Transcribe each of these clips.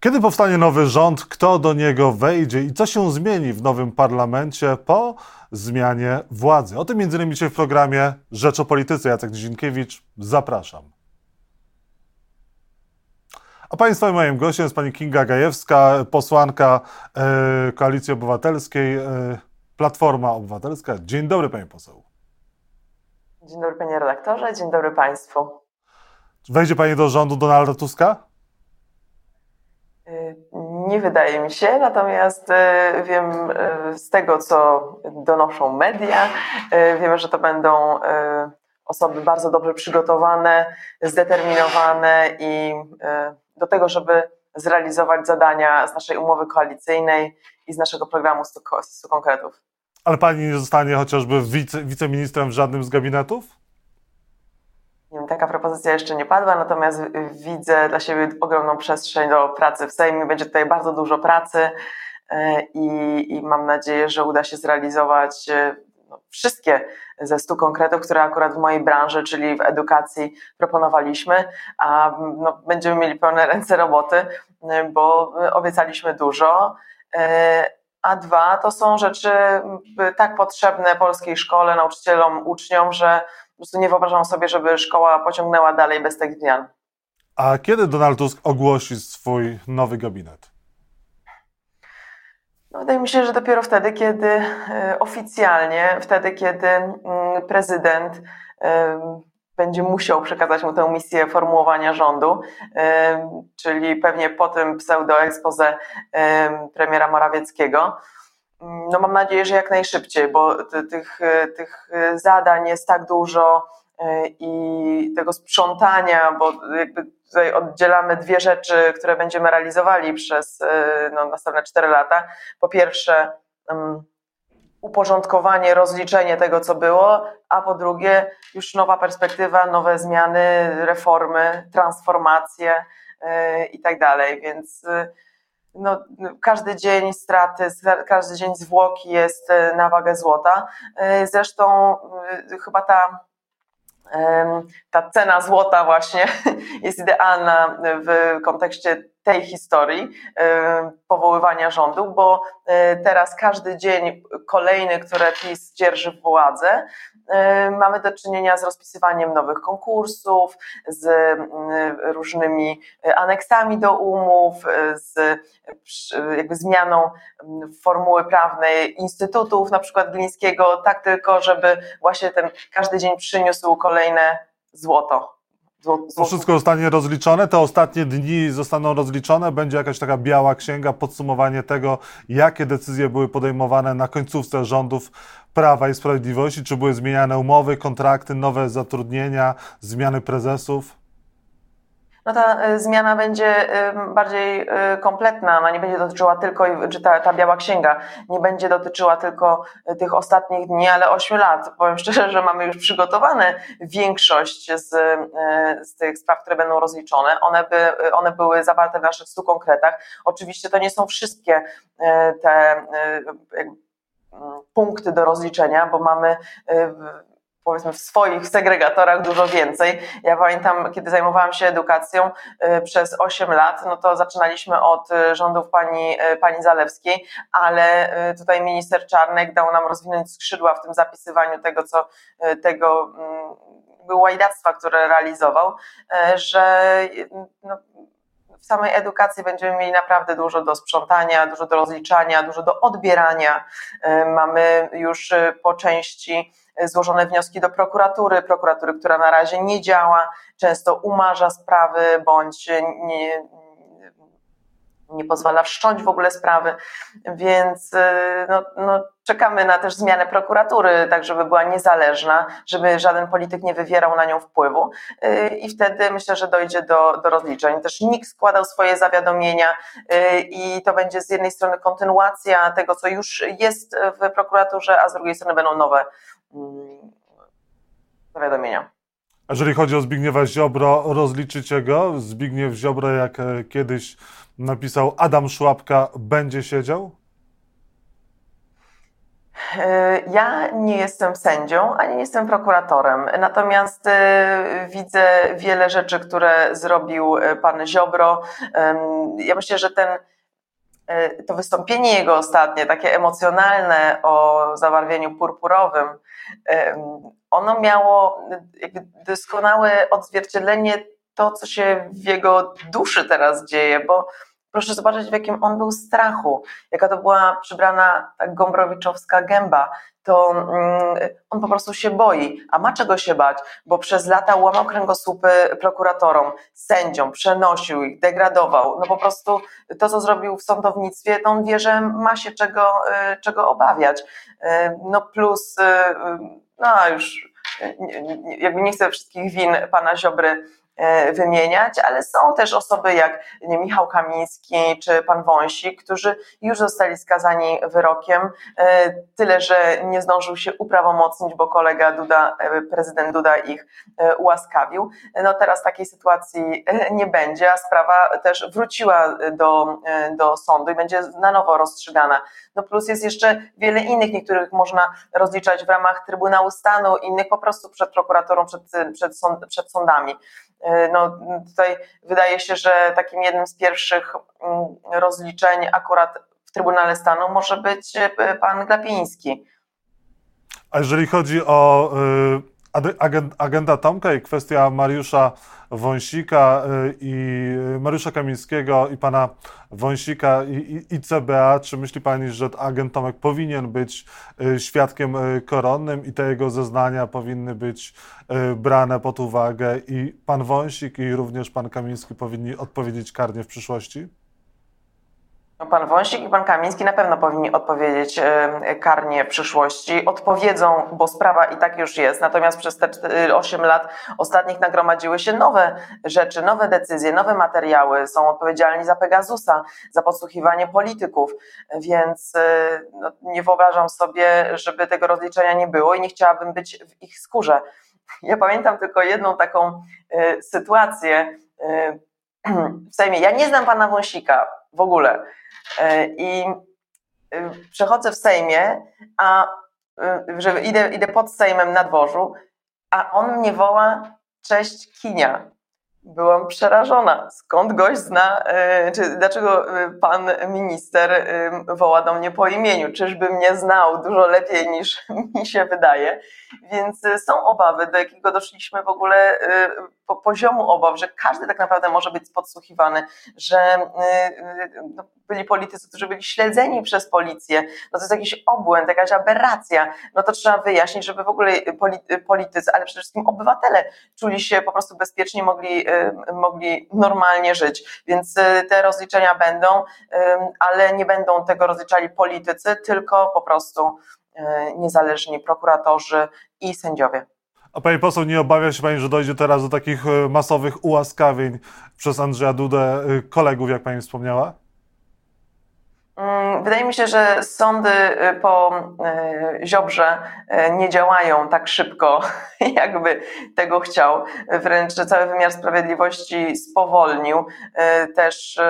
Kiedy powstanie nowy rząd, kto do niego wejdzie i co się zmieni w nowym parlamencie po zmianie władzy? O tym m.in. dzisiaj w programie Rzecz o Polityce. Jacek Dzienkiewicz, zapraszam. A Państwa moim gościem jest Pani Kinga Gajewska, posłanka e, Koalicji Obywatelskiej, e, Platforma Obywatelska. Dzień dobry Pani Poseł. Dzień dobry Panie Redaktorze, dzień dobry Państwu. Wejdzie Pani do rządu Donalda Tuska? Nie wydaje mi się, natomiast e, wiem e, z tego, co donoszą media, e, wiemy, że to będą osoby bardzo dobrze przygotowane, zdeterminowane i do tego, żeby zrealizować zadania z naszej umowy koalicyjnej i z naszego programu 100 konkretów. Ale pani nie zostanie chociażby wice, wiceministrem w żadnym z gabinetów? Taka propozycja jeszcze nie padła, natomiast widzę dla siebie ogromną przestrzeń do pracy w Sejmie. Będzie tutaj bardzo dużo pracy e, i, i mam nadzieję, że uda się zrealizować e, no, wszystkie ze stu konkretów, które akurat w mojej branży, czyli w edukacji proponowaliśmy, a no, będziemy mieli pełne ręce roboty, e, bo obiecaliśmy dużo. A dwa to są rzeczy tak potrzebne polskiej szkole, nauczycielom, uczniom, że po prostu nie wyobrażam sobie, żeby szkoła pociągnęła dalej bez tych zmian. A kiedy Donald Tusk ogłosi swój nowy gabinet? No, wydaje mi się, że dopiero wtedy, kiedy e, oficjalnie, wtedy, kiedy mm, prezydent będzie musiał przekazać mu tę misję formułowania rządu, czyli pewnie po tym pseudo-expose premiera Morawieckiego. No mam nadzieję, że jak najszybciej, bo tych, tych zadań jest tak dużo e, i tego sprzątania, bo jakby tutaj oddzielamy dwie rzeczy, które będziemy realizowali przez e, no, następne cztery lata. Po pierwsze, uporządkowanie, rozliczenie tego, co było, a po drugie, już nowa perspektywa, nowe zmiany, reformy, transformacje yy, i tak dalej. Więc no, każdy dzień straty, każdy dzień zwłoki jest yy, na wagę złota. Zresztą chyba ta ta cena złota właśnie jest idealna w kontekście tej historii powoływania rządu, bo e, teraz każdy dzień kolejny, które PiS dzierży władzę, mamy do czynienia z rozpisywaniem nowych konkursów, z różnymi aneksami do umów, z jakby zmianą formuły prawnej instytutów, na przykład Glińskiego, tak tylko, żeby właśnie ten każdy dzień przyniósł kolejne złoto to wszystko zostanie rozliczone, te ostatnie dni zostaną rozliczone, będzie jakaś taka biała księga, podsumowanie tego, jakie decyzje były podejmowane na końcówce rządów Prawa i Sprawiedliwości, czy były zmieniane umowy, kontrakty, nowe zatrudnienia, zmiany prezesów no ta y, zmiana będzie bardziej y, kompletna, ona nie będzie dotyczyła tylko, czy ta, ta biała księga nie będzie dotyczyła tylko tych ostatnich dni, ale ośmiu lat. Powiem szczerze, że mamy już przygotowane większość z, z tych spraw, które będą rozliczone. One, by, one były zawarte w naszych stu konkretach. Oczywiście to nie są wszystkie te punkty do rozliczenia, bo mamy powiedzmy w swoich segregatorach dużo więcej. Ja pamiętam, kiedy zajmowałam się edukacją y, przez 8 lat, no to zaczynaliśmy od y, rządów pani, y, pani Zalewskiej, ale tutaj minister Czarnek dał nam rozwinąć skrzydła w tym zapisywaniu tego, co tego mm, łajdactwa, które realizował, że no, w samej edukacji będziemy mieli naprawdę dużo do sprzątania, dużo do rozliczania, dużo do odbierania. Mamy już po części złożone wnioski do prokuratury, prokuratury, która na razie nie działa, często umarza sprawy bądź nie, nie pozwala wszcząć w ogóle sprawy, więc y, no, no, czekamy na też zmianę prokuratury, tak żeby była niezależna, żeby żaden polityk nie wywierał na nią wpływu y, i wtedy myślę, że dojdzie do, do rozliczeń. Też NIK składał swoje zawiadomienia i to będzie z jednej strony kontynuacja tego, co już jest w prokuraturze, a z drugiej strony będą nowe zawiadomienia. A jeżeli chodzi o Zbigniewa Ziobro, rozliczycie go? Zbigniew Ziobro, jak e, kiedyś napisał Adam Szłapka, będzie siedział? Ja nie jestem sędzią, ani nie jestem prokuratorem, natomiast widzę wiele rzeczy, które zrobił pan Ziobro. Ja myślę, że ten to wystąpienie jego ostatnie, takie emocjonalne o zabarwieniu purpurowym, ono miało doskonałe odzwierciedlenie to, co się w jego duszy teraz dzieje, bo proszę zobaczyć, w jakim on był strachu, jaka to była przybrana tak gombrowiczowska gęba, to mm, on po prostu się boi, a ma czego się bać, bo przez lata łamał kręgosłupy prokuratorom, sędziom, przenosił ich, degradował. No po prostu to, co zrobił w sądownictwie, to on wie, że ma się czego, y, czego obawiać. Y, no plus, y, no już jakby nie chcę wszystkich win pana Ziobry wymieniać, ale są też osoby jak Michał Kamiński czy pan Wąsik, którzy już zostali skazani wyrokiem, e, tyle że nie zdążył się uprawomocnić, bo kolega Duda, e, prezydent Duda ich ułaskawił. No teraz takiej sytuacji nie będzie, a sprawa też wróciła do, do sądu i będzie na nowo rozstrzygana. No plus jest jeszcze wiele innych, niektórych można rozliczać w ramach Trybunału Stanu, innych po prostu przed prokuraturą, przed, przed, sąd, przed sądami. E, no, tutaj wydaje się, że takim jednym z pierwszych mm, rozliczeń akurat w Trybunale Stanu może być e, pan Glapiński. A jeżeli chodzi o y, agenda Tomka i kwestia Mariusza Wąsika y, i y, Mariusza Kamińskiego i pana Wąsika i, i, i, CBA, czy myśli pani, że agent Tomek powinien być świadkiem koronnym i te jego zeznania powinny być brane pod uwagę i pan Wąsik i również pan Kamiński powinni odpowiedzieć karnie w przyszłości? No, pan Wąsik i pan Kamiński na pewno powinni odpowiedzieć e, karnie w przyszłości. Odpowiedzą, bo sprawa i tak już jest. Natomiast przez te 8 lat ostatnich nagromadziły się nowe rzeczy, nowe decyzje, nowe materiały. Są odpowiedzialni za Pegasusa, za podsłuchiwanie polityków, więc e, no, nie wyobrażam sobie, żeby tego rozliczenia nie było i nie chciałabym być w ich skórze. Ja pamiętam tylko jedną taką e, sytuację w Sejmie. Ja nie znam pana Wąsika w ogóle. E, I y, przechodzę w Sejmie, a y, że idę, idę pod Sejmem na dworzu, a on mnie woła cześć kinia. Byłam przerażona. Skąd gość zna, e, czy dlaczego pan minister woła do mnie po imieniu? Czyżby mnie znał dużo lepiej niż mi się wydaje? Więc są obawy, do jakiego doszliśmy w ogóle poziomu obaw, że każdy tak naprawdę może być podsłuchiwany, że no, byli politycy, którzy byli śledzeni przez policję, no to jest jakiś obłęd, jakaś aberracja, no to trzeba wyjaśnić, żeby w ogóle politycy, ale przede wszystkim obywatele czuli się po prostu bezpiecznie, mogli, y, mogli normalnie żyć. Więc y, te rozliczenia będą, ale nie będą tego rozliczali politycy, tylko po prostu y, niezależni prokuratorzy i sędziowie. A pani poseł, nie obawia się pani, że dojdzie teraz do takich masowych ułaskawień przez Andrzeja Dudę kolegów, jak pani wspomniała? Mm, wydaje mi się, że sądy po Ziobrze nie działają tak szybko, jakby tego chciał. Wręcz cały wymiar sprawiedliwości spowolnił. Też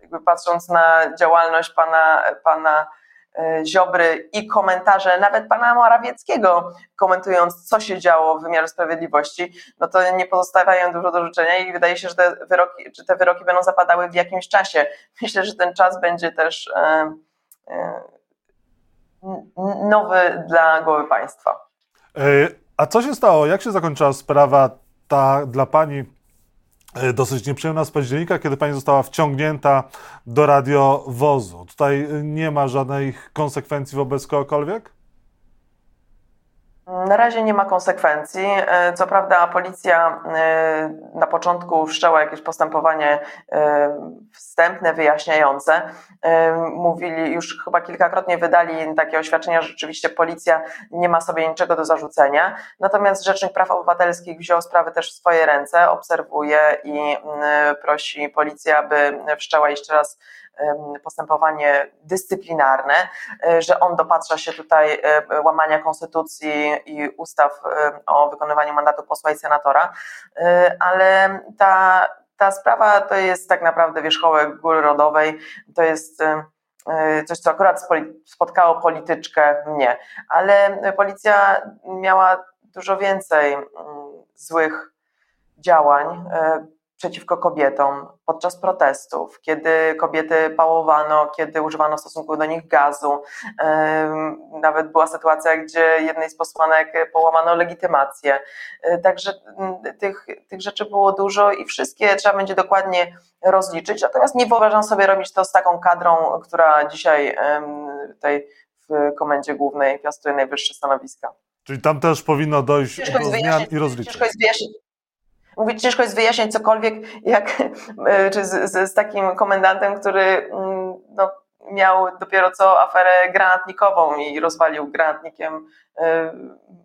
jakby patrząc na działalność pana, pana E, Ziobry i komentarze nawet pana Morawieckiego, komentując, co się działo w wymiarze sprawiedliwości, no to nie pozostawiają dużo do życzenia i wydaje się, że te wyroki, czy te wyroki będą zapadały w jakimś czasie. Myślę, że ten czas będzie też e, e, nowy dla głowy państwa. A co się stało? Jak się zakończyła sprawa ta dla pani E, dosyć nieprzyjemna z października, kiedy pani została wciągnięta do radiowozu. Tutaj nie ma żadnych konsekwencji wobec kogokolwiek? Na razie nie ma konsekwencji. E, co prawda, policja e, na początku wszczęła jakieś postępowanie e, wstępne, wyjaśniające. Mówili, już chyba kilkakrotnie wydali takie oświadczenia, że rzeczywiście policja nie ma sobie niczego do zarzucenia. Natomiast Rzecznik Praw Obywatelskich wziął sprawy też w swoje ręce, obserwuje i prosi policję, aby wszczęła jeszcze raz postępowanie dyscyplinarne, e, że on dopatrza się tutaj e, łamania konstytucji i ustaw o wykonywaniu mandatu posła i senatora, e, ale ta, ta sprawa to jest tak naprawdę wierzchołek góry rodowej, to jest coś, co akurat spotkało polityczkę mnie, ale policja miała dużo więcej mm, złych działań przeciwko kobietom podczas protestów, kiedy kobiety pałowano, kiedy używano w stosunku do nich gazu. Nawet była sytuacja, gdzie jednej z posłanek połamano legitymację. E, także tych, tych rzeczy było dużo i wszystkie trzeba będzie dokładnie rozliczyć. Natomiast nie wyobrażam sobie robić to z taką kadrą, która dzisiaj tutaj w komendzie głównej piastuje najwyższe stanowiska. Czyli tam też powinno dojść ciężko do zmian i rozliczeń. Ciężko jest wyjaśnić, Mówię, ciężko jest wyjaśniać cokolwiek, jak, e, czy z, z, z takim komendantem, który mm, no, miał dopiero co aferę granatnikową i rozwalił granatnikiem e,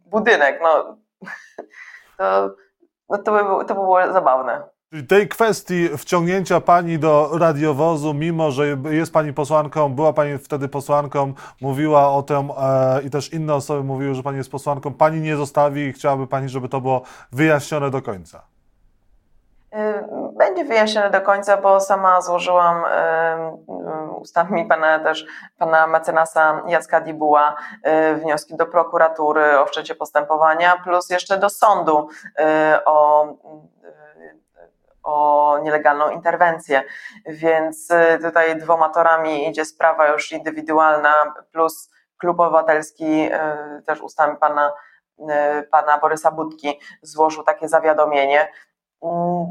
budynek. No, to, no to, by, było, to by było zabawne. Tej kwestii wciągnięcia pani do radiowozu, mimo że jest pani posłanką, była pani wtedy posłanką, mówiła o tym e, i też inne osoby mówiły, że pani jest posłanką, pani nie zostawi i chciałaby pani, żeby to było wyjaśnione do końca. Y, będzie wyjaśnione do końca, bo sama złożyłam y, y, ustami pana też pana mecenasa Jacka Dibuła wnioski do prokuratury o wszczęcie postępowania, plus jeszcze do sądu o, o nielegalną interwencję. Więc tutaj dwoma torami idzie sprawa już indywidualna, plus klub obywatelski też ustami pana pana Borysa Budki złożył takie zawiadomienie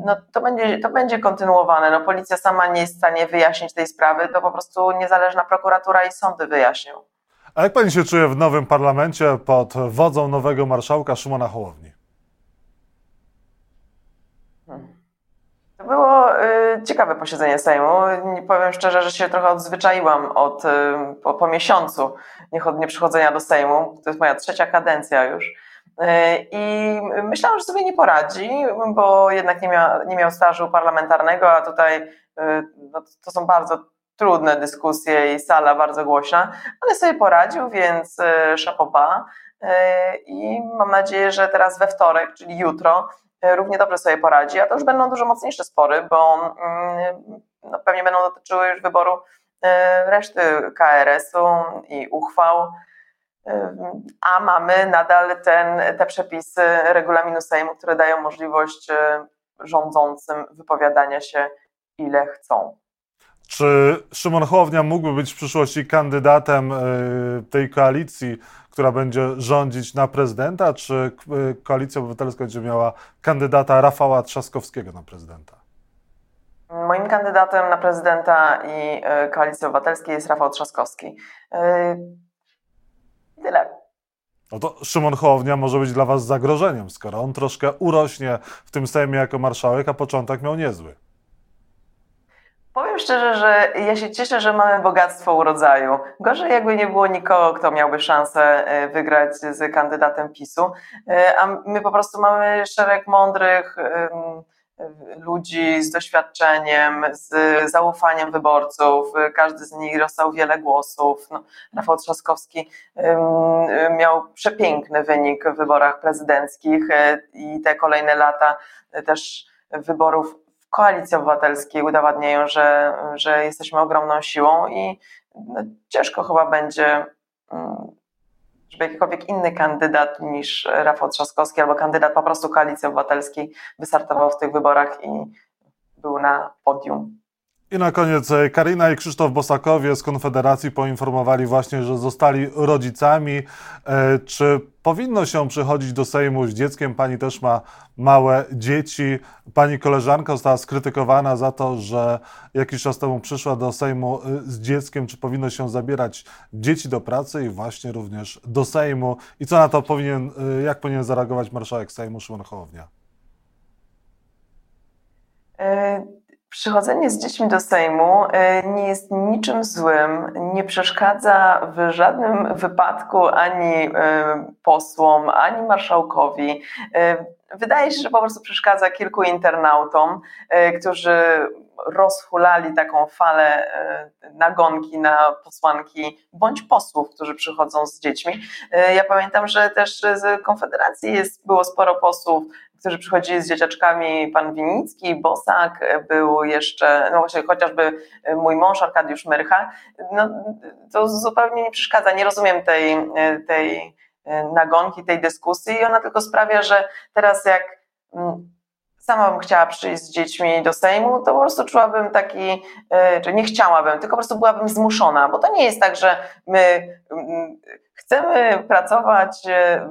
no to będzie, to będzie kontynuowane. No, policja sama nie jest w stanie wyjaśnić tej sprawy, to po prostu niezależna prokuratura i sądy wyjaśnią. A jak pani się czuje w nowym parlamencie pod wodzą nowego marszałka Szymona Hołowni? Hmm. To było y, ciekawe posiedzenie Sejmu. Powiem szczerze, że się trochę odzwyczaiłam od, y, po, po miesiącu nieprzychodzenia do Sejmu. To jest moja trzecia kadencja już. E, I myślałam, że sobie nie poradzi, bo jednak nie, nie miał stażu parlamentarnego, a tutaj e, no, to są bardzo trudne dyskusje i sala bardzo głośna, ale sobie poradził, więc szapoba. E, I mam nadzieję, że teraz we wtorek, czyli jutro, równie dobrze sobie poradzi, a to już będą dużo mocniejsze spory, bo mm, no, pewnie będą dotyczyły już wyboru reszty KRS-u i uchwał a mamy nadal ten, te przepisy regulaminu Sejmu, które dają możliwość e, rządzącym wypowiadania się ile chcą. Czy Szymon Hołownia mógłby być w przyszłości kandydatem e, tej koalicji, która będzie rządzić na prezydenta, czy e, Koalicja Obywatelska będzie miała kandydata Rafała Trzaskowskiego na prezydenta? Moim kandydatem na prezydenta i Koalicji Obywatelskiej jest Rafał Trzaskowski. Tyle. No to Szymon Hołownia może być dla Was zagrożeniem, skoro on troszkę urośnie w tym Sejmie jako marszałek, a początek miał niezły. Powiem szczerze, że ja się cieszę, że mamy bogactwo urodzaju. Gorzej jakby nie było nikogo, kto miałby szansę e, wygrać z kandydatem PiSu, e, a my po prostu mamy szereg mądrych ludzi z doświadczeniem, z zaufaniem wyborców. Każdy z nich dostał wiele głosów. No, Rafał Trzaskowski miał przepiękny wynik w wyborach prezydenckich e, i te kolejne lata też wyborów w Koalicji Obywatelskiej udowadniają, że, że jesteśmy ogromną siłą i no, ciężko chyba będzie żeby jakikolwiek inny kandydat niż Rafał Trzaskowski albo kandydat po prostu Koalicji Obywatelskiej wystartował w tych wyborach i był na podium. I na koniec e, Karina i Krzysztof Bosakowie z Konfederacji poinformowali właśnie, że zostali rodzicami. E, czy powinno się przychodzić do Sejmu z dzieckiem? Pani też ma małe dzieci. Pani koleżanka została skrytykowana za to, że jakiś czas temu przyszła do Sejmu e, z dzieckiem. Czy powinno się zabierać dzieci do pracy i właśnie również do Sejmu? I co na to powinien, jak powinien zareagować marszałek Sejmu Szymon Hołownia? Przychodzenie z dziećmi do Sejmu e, nie jest niczym złym, nie przeszkadza w żadnym wypadku ani e, posłom, ani marszałkowi. E, wydaje się, że po prostu przeszkadza kilku internautom, którzy rozhulali taką falę nagonki na posłanki bądź posłów, którzy przychodzą z dziećmi. Ja pamiętam, że też z Konfederacji jest, było sporo posłów, którzy przychodzili z dzieciaczkami, pan Winicki, Bosak, był jeszcze, no właśnie chociażby mój mąż Arkadiusz Myrcha, no, to zupełnie nie przeszkadza. Nie rozumiem tej, tej nagonki, tej dyskusji i ona tylko sprawia, że teraz jak mm, sama bym chciała przyjść z dziećmi do Sejmu, to po prostu czułabym taki, e, czy nie chciałabym, tylko po prostu byłabym zmuszona, bo to nie jest tak, że my mm, chcemy pracować e,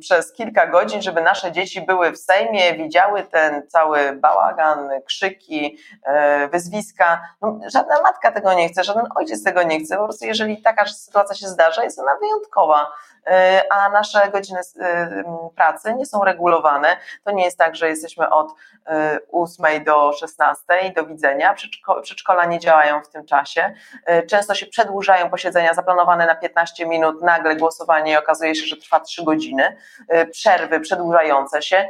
przez kilka godzin, żeby nasze dzieci były w Sejmie, widziały ten cały bałagan, krzyki, e, wyzwiska. No, żadna matka tego nie chce, żaden ojciec tego nie chce. Po prostu jeżeli taka sytuacja się zdarza, jest ona wyjątkowa. E, a nasze godziny pracy nie są regulowane. To nie jest tak, że jesteśmy od 8 e, do 16, do widzenia. Przedszkola nie działają w tym czasie. Często się przedłużają posiedzenia zaplanowane na 15 minut, nagle głosowanie i okazuje się, że trwa 3 godziny. Przerwy przedłużające się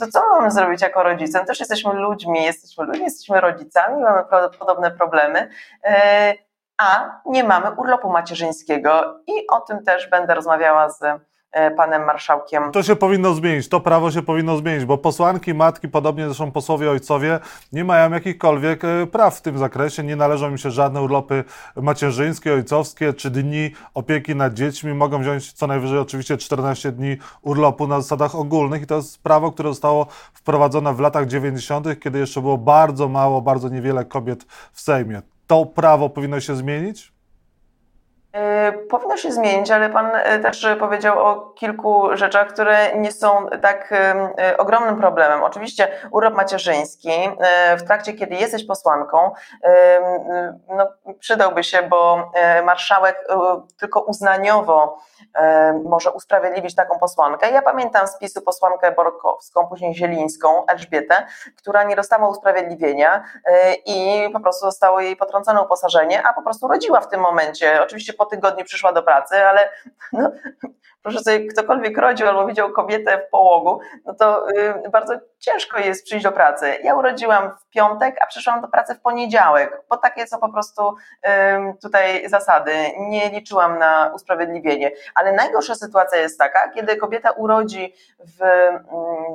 to co mamy zrobić jako rodzice? My też jesteśmy ludźmi, jesteśmy ludźmi, jesteśmy rodzicami, mamy podobne problemy a nie mamy urlopu macierzyńskiego i o tym też będę rozmawiała z panem marszałkiem. To się powinno zmienić, to prawo się powinno zmienić, bo posłanki, matki, podobnie zresztą posłowie, ojcowie, nie mają jakichkolwiek e, praw w tym zakresie, nie należą im się żadne urlopy macierzyńskie, ojcowskie czy dni opieki nad dziećmi, mogą wziąć co najwyżej oczywiście 14 dni urlopu na zasadach ogólnych i to jest prawo, które zostało wprowadzone w latach 90., kiedy jeszcze było bardzo mało, bardzo niewiele kobiet w Sejmie to prawo powinno się zmienić? E, powinno się zmienić, ale Pan e, też powiedział o kilku rzeczach, które nie są tak e, ogromnym problemem. Oczywiście urlop macierzyński w trakcie, kiedy jesteś posłanką, no, przydałby się, bo marszałek tylko uznaniowo może usprawiedliwić taką posłankę. Ja pamiętam z PiSu posłankę Borkowską, później Zielińską, Elżbietę, która nie dostała usprawiedliwienia i po prostu zostało jej potrącone uposażenie, a po prostu rodziła w tym momencie. Oczywiście po tygodniu przyszła do pracy, ale no, proszę sobie, ktokolwiek rodził albo widział kobietę w połogu, no to y, bardzo ciężko jest przyjść do pracy. Ja urodziłam w piątek, a przyszłam do pracy w poniedziałek, bo takie są po prostu y, tutaj zasady. Nie liczyłam na usprawiedliwienie. Ale najgorsza sytuacja jest taka, kiedy kobieta urodzi w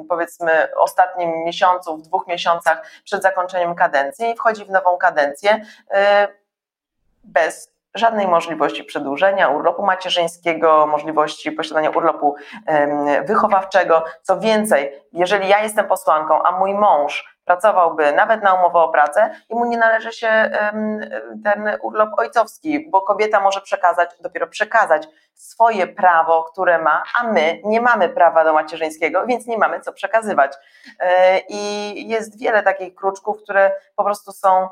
powiedzmy ostatnim miesiącu, w dwóch miesiącach przed zakończeniem kadencji, wchodzi w nową kadencję y, bez żadnej możliwości przedłużenia urlopu macierzyńskiego, możliwości posiadania urlopu wychowawczego. Co więcej, jeżeli ja jestem posłanką, a mój mąż pracowałby nawet na umowę o pracę i mu nie należy się ten urlop ojcowski, bo kobieta może przekazać, dopiero przekazać swoje prawo, które ma, a my nie mamy prawa do macierzyńskiego, więc nie mamy co przekazywać. E, I jest wiele takich kruczków, które po prostu są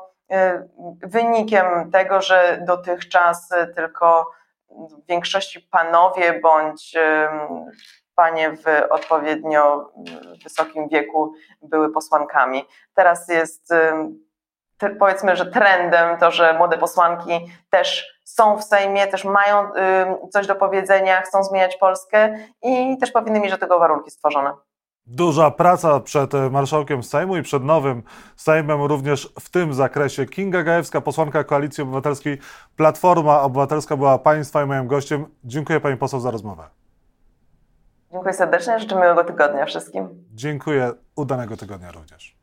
wynikiem tego, że dotychczas tylko w większości panowie bądź y, panie w odpowiednio wysokim wieku były posłankami. Teraz jest y, powiedzmy, że trendem to, że młode posłanki też są w Sejmie, też mają coś do powiedzenia, chcą zmieniać Polskę i też powinny mieć do tego warunki stworzone. Duża praca przed e, marszałkiem Sejmu i przed nowym Sejmem również w tym zakresie. Kinga Gajewska, posłanka Koalicji Obywatelskiej, Platforma Obywatelska była Państwa i moim gościem. Dziękuję Pani poseł za rozmowę. Dziękuję serdecznie, życzę miłego tygodnia wszystkim. Dziękuję, udanego tygodnia również.